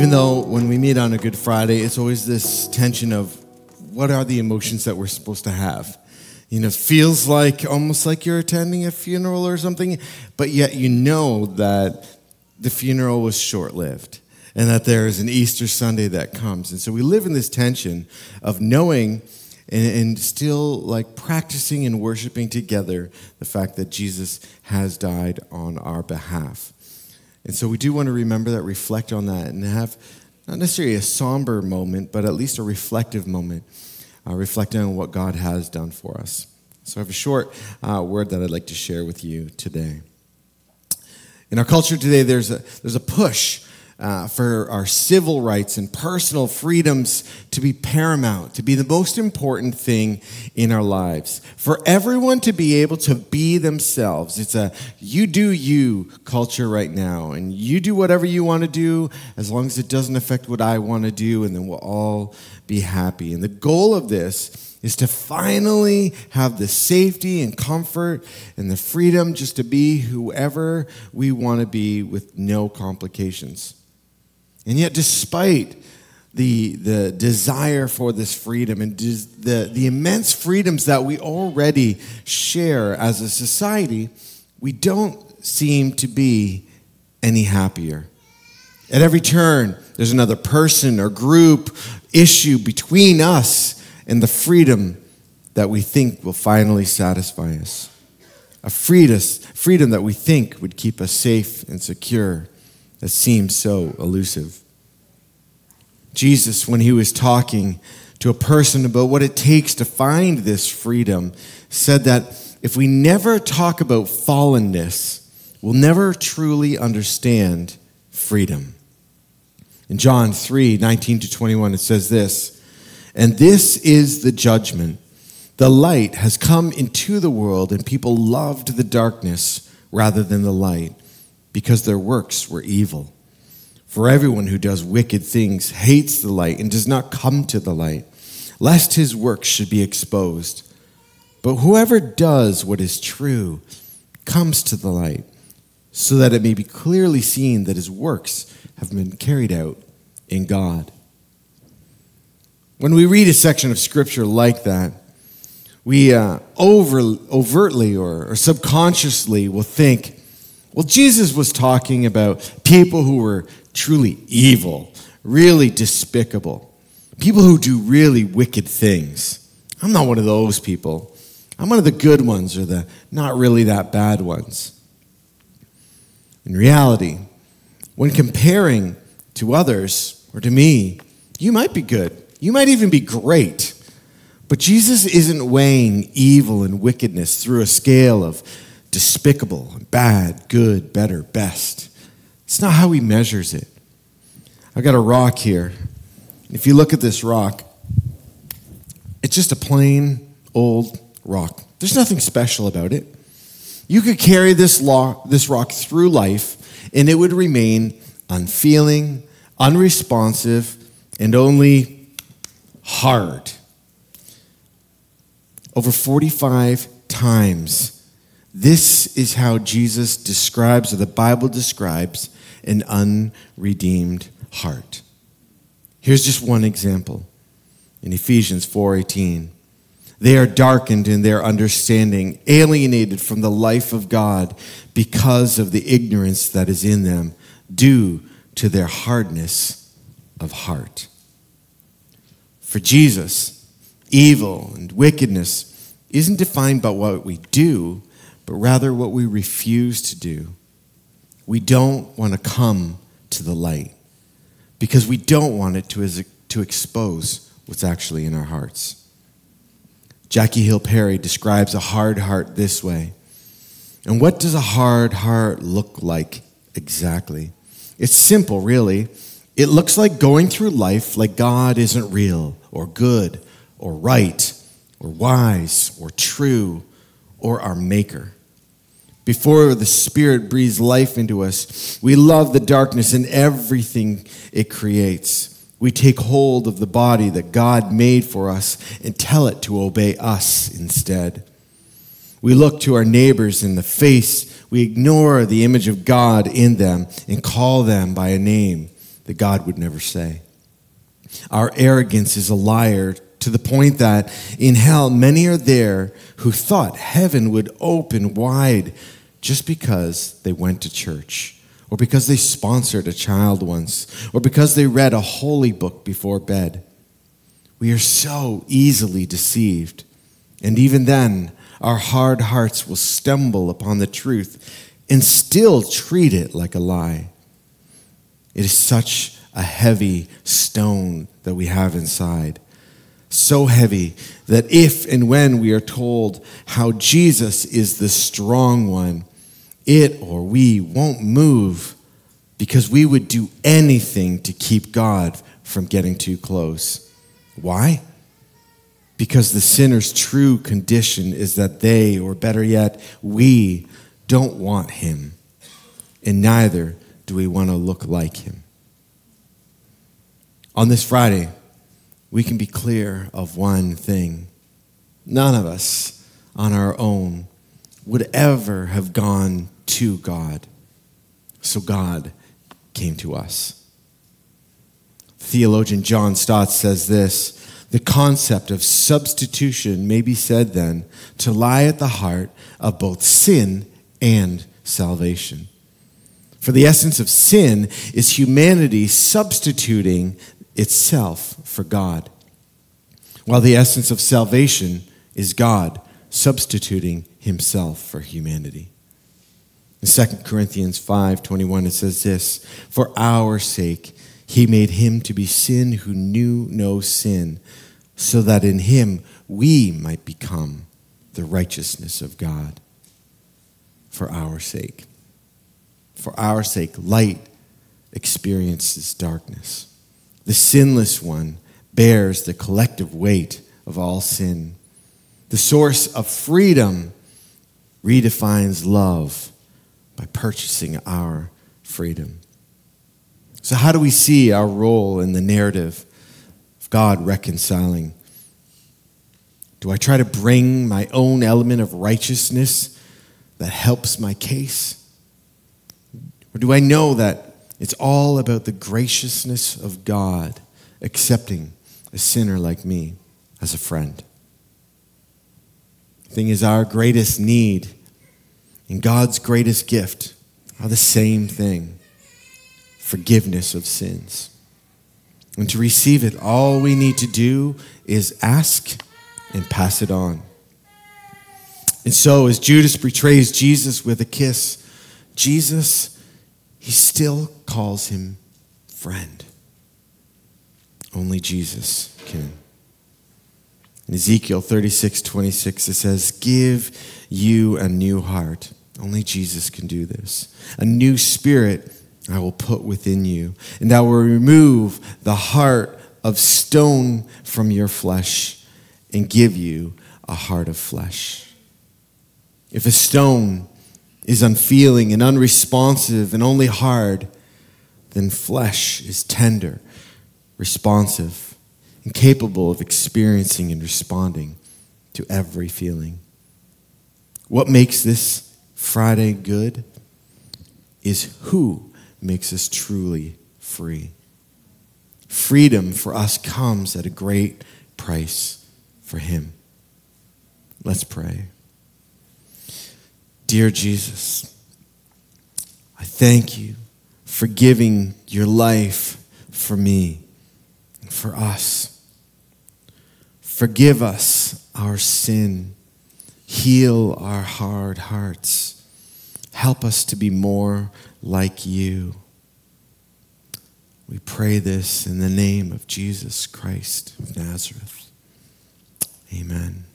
Even though when we meet on a Good Friday, it's always this tension of what are the emotions that we're supposed to have? You know, it feels like almost like you're attending a funeral or something, but yet you know that the funeral was short lived and that there is an Easter Sunday that comes. And so we live in this tension of knowing and, and, still like practicing and worshiping together the fact that Jesus has died on our behalf. And so we do want to remember that, reflect on that, and have not necessarily a somber moment, but at least a reflective moment, uh, reflecting on what God has done for us. So I have a short uh, word that I'd like to share with you today. In our culture today, there's a, there's a push uh, for our civil rights and personal freedoms to be paramount, to be the most important thing in our lives. For everyone to be able to be themselves. It's a you do you culture right now, and you do whatever you want to do as long as it doesn't affect what I want to do, and then we'll all be happy. And the goal of this is to finally have the safety and comfort and the freedom just to be whoever we want to be with no complications. And yet, despite the, the desire for this freedom and the, the immense freedoms that we already share as a society, we don't seem to be any happier. At every turn, there's another person or group issue between us and the freedom that we think will finally satisfy us. A freedom that we think would keep us safe and secure that seems so elusive. Jesus, when he was talking to a person about what it takes to find this freedom, said that if we never talk about fallenness, we'll never truly understand freedom. In John 3 19 to 21, it says this And this is the judgment. The light has come into the world, and people loved the darkness rather than the light because their works were evil. For everyone who does wicked things hates the light and does not come to the light, lest his works should be exposed. But whoever does what is true comes to the light, so that it may be clearly seen that his works have been carried out in God. When we read a section of scripture like that, we uh, over, overtly or, or subconsciously will think, well, Jesus was talking about people who were truly evil, really despicable, people who do really wicked things. I'm not one of those people. I'm one of the good ones or the not really that bad ones. In reality, when comparing to others or to me, you might be good. You might even be great. But Jesus isn't weighing evil and wickedness through a scale of despicable, bad, good, better, best. It's not how he measures it. I've got a rock here. If you look at this rock, it's just a plain old rock. There's nothing special about it. You could carry this, law, this rock through life, and it would remain unfeeling, unresponsive, and only hard. Over 45 times this is how Jesus describes, or the Bible describes, an unredeemed heart. Here's just one example in Ephesians 4:18. They are darkened in their understanding, alienated from the life of God because of the ignorance that is in them due to their hardness of heart. For Jesus, evil and wickedness isn't defined by what we do, but rather what we refuse to do. We don't want to come to the light because we don't want it to, to expose what's actually in our hearts. Jackie Hill Perry describes a hard heart this way. And what does a hard heart look like exactly? It's simple, really. It looks like going through life like God isn't real or good or right or wise or true or our maker before the Spirit breathes life into us. We love the darkness and everything it creates. We take hold of the body that God made for us and tell it to obey us instead. We look to our neighbors in the face. We ignore the image of God in them and call them by a name that God would never say. Our arrogance is a liar to the point that in hell, many are there who thought heaven would open wide just because they went to church, or because they sponsored a child once, or because they read a holy book before bed. We are so easily deceived. And even then, our hard hearts will stumble upon the truth and still treat it like a lie. It is such a heavy stone that we have inside. So heavy that if and when we are told how Jesus is the strong one, it or we won't move because we would do anything to keep God from getting too close. Why? Because the sinner's true condition is that they, or better yet, we, don't want him, and neither do we want to look like him. On this Friday, we can be clear of one thing. None of us on our own would ever have gone to God. So God came to us. Theologian John Stott says this the concept of substitution may be said then to lie at the heart of both sin and salvation. For the essence of sin is humanity substituting itself for God, while the essence of salvation is God substituting himself for humanity. In 2 Corinthians 5:21 it says this, "For our sake he made him to be sin who knew no sin, so that in him we might become the righteousness of God." For our sake. For our sake, light experiences darkness. The sinless one bears the collective weight of all sin. The source of freedom redefines love by purchasing our freedom. So, how do we see our role in the narrative of God reconciling? Do I try to bring my own element of righteousness that helps my case? Or do I know that it's all about the graciousness of God accepting a sinner like me as a friend? The thing is, our greatest need and God's greatest gift are the same thing forgiveness of sins. And to receive it, all we need to do is ask and pass it on. And so, as Judas betrays Jesus with a kiss, Jesus, he still calls him friend. Only Jesus can. In Ezekiel 36, 26, it says, Give you a new heart. Only Jesus can do this. A new spirit I will put within you, and I will remove the heart of stone from your flesh and give you a heart of flesh. If a stone is unfeeling and unresponsive and only hard, then flesh is tender, responsive, and capable of experiencing and responding to every feeling. What makes this Friday good is who makes us truly free. Freedom for us comes at a great price for Him. Let's pray. Dear Jesus, I thank you for giving your life for me and for us. Forgive us our sin. Heal our hard hearts. Help us to be more like you. We pray this in the name of Jesus Christ of Nazareth. Amen.